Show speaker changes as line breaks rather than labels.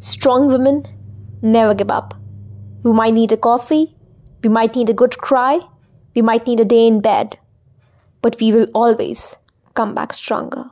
Strong women never give up. We might need a coffee, we might need a good cry, we might need a day in bed, but we will always come back stronger.